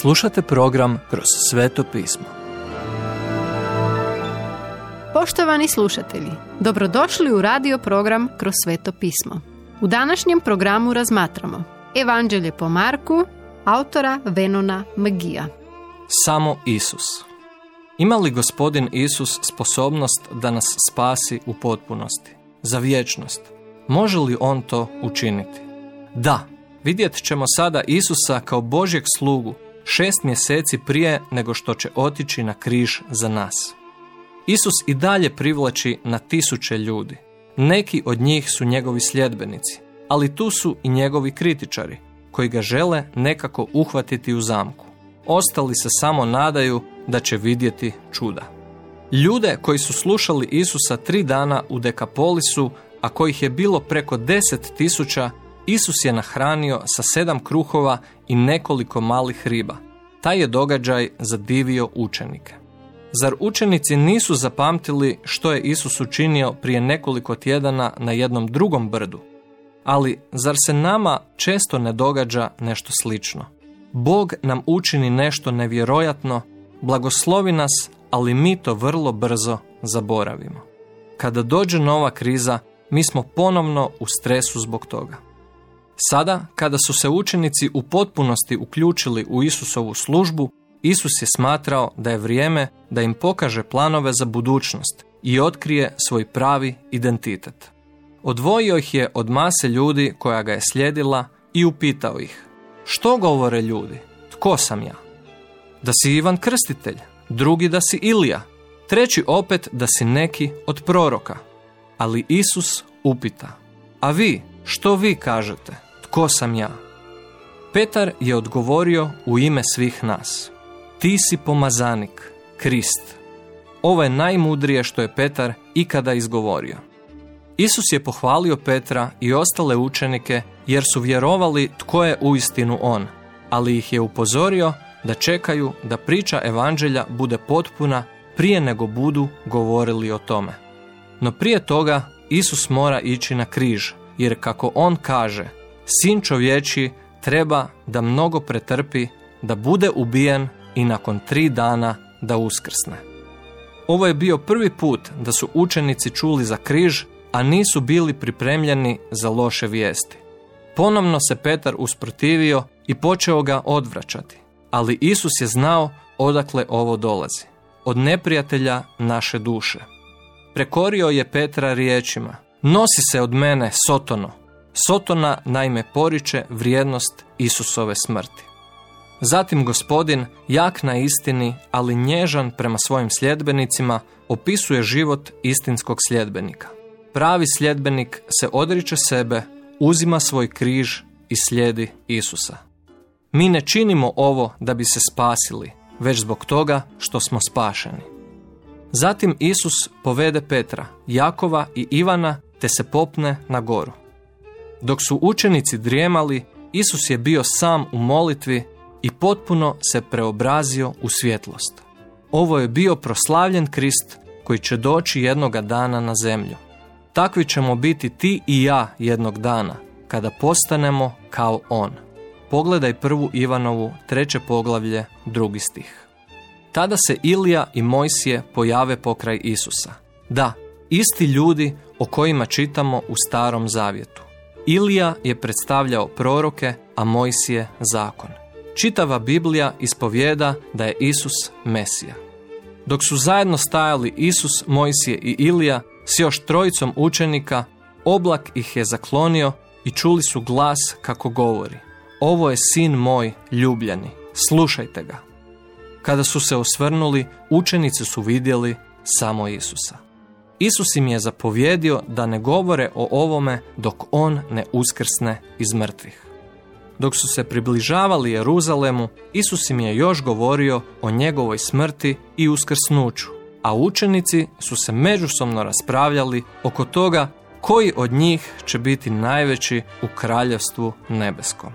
Slušate program Kroz sveto pismo. Poštovani slušatelji, dobrodošli u radio program Kroz sveto pismo. U današnjem programu razmatramo Evanđelje po Marku, autora Venona Magija. Samo Isus. Ima li gospodin Isus sposobnost da nas spasi u potpunosti, za vječnost? Može li on to učiniti? Da, vidjet ćemo sada Isusa kao Božjeg slugu šest mjeseci prije nego što će otići na križ za nas. Isus i dalje privlači na tisuće ljudi. Neki od njih su njegovi sljedbenici, ali tu su i njegovi kritičari, koji ga žele nekako uhvatiti u zamku. Ostali se samo nadaju da će vidjeti čuda. Ljude koji su slušali Isusa tri dana u Dekapolisu, a kojih je bilo preko deset tisuća, Isus je nahranio sa sedam kruhova i nekoliko malih riba. Taj je događaj zadivio učenike. Zar učenici nisu zapamtili što je Isus učinio prije nekoliko tjedana na jednom drugom brdu? Ali zar se nama često ne događa nešto slično? Bog nam učini nešto nevjerojatno, blagoslovi nas, ali mi to vrlo brzo zaboravimo. Kada dođe nova kriza, mi smo ponovno u stresu zbog toga. Sada, kada su se učenici u potpunosti uključili u Isusovu službu, Isus je smatrao da je vrijeme da im pokaže planove za budućnost i otkrije svoj pravi identitet. Odvojio ih je od mase ljudi koja ga je slijedila i upitao ih, što govore ljudi, tko sam ja? Da si Ivan Krstitelj, drugi da si Ilija, treći opet da si neki od proroka. Ali Isus upita, a vi, što vi kažete? Tko sam ja? Petar je odgovorio u ime svih nas. Ti si pomazanik, Krist. Ovo je najmudrije što je Petar ikada izgovorio. Isus je pohvalio Petra i ostale učenike jer su vjerovali tko je uistinu on, ali ih je upozorio da čekaju da priča evanđelja bude potpuna prije nego budu govorili o tome. No prije toga Isus mora ići na križ, jer kako on kaže, sin čovječi treba da mnogo pretrpi, da bude ubijen i nakon tri dana da uskrsne. Ovo je bio prvi put da su učenici čuli za križ, a nisu bili pripremljeni za loše vijesti. Ponovno se Petar usprotivio i počeo ga odvraćati, ali Isus je znao odakle ovo dolazi, od neprijatelja naše duše. Prekorio je Petra riječima, nosi se od mene, Sotono, Sotona naime poriče vrijednost Isusove smrti. Zatim gospodin, jak na istini, ali nježan prema svojim sljedbenicima, opisuje život istinskog sljedbenika. Pravi sljedbenik se odriče sebe, uzima svoj križ i slijedi Isusa. Mi ne činimo ovo da bi se spasili, već zbog toga što smo spašeni. Zatim Isus povede Petra, Jakova i Ivana te se popne na goru. Dok su učenici drijemali, Isus je bio sam u molitvi i potpuno se preobrazio u svjetlost. Ovo je bio proslavljen Krist koji će doći jednoga dana na zemlju. Takvi ćemo biti ti i ja jednog dana, kada postanemo kao On. Pogledaj prvu Ivanovu, treće poglavlje, drugi stih. Tada se Ilija i Mojsije pojave pokraj Isusa. Da, isti ljudi o kojima čitamo u starom zavjetu. Ilija je predstavljao proroke, a Mojsije zakon. Čitava Biblija ispovjeda da je Isus Mesija. Dok su zajedno stajali Isus, Mojsije i Ilija s još trojicom učenika, oblak ih je zaklonio i čuli su glas kako govori. Ovo je sin moj ljubljeni, slušajte ga. Kada su se osvrnuli, učenici su vidjeli samo Isusa. Isus im je zapovjedio da ne govore o ovome dok on ne uskrsne iz mrtvih. Dok su se približavali Jeruzalemu, Isus im je još govorio o njegovoj smrti i uskrsnuću, a učenici su se međusobno raspravljali oko toga koji od njih će biti najveći u kraljevstvu nebeskom.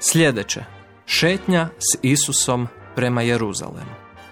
Sljedeće, šetnja s Isusom prema Jeruzalemu.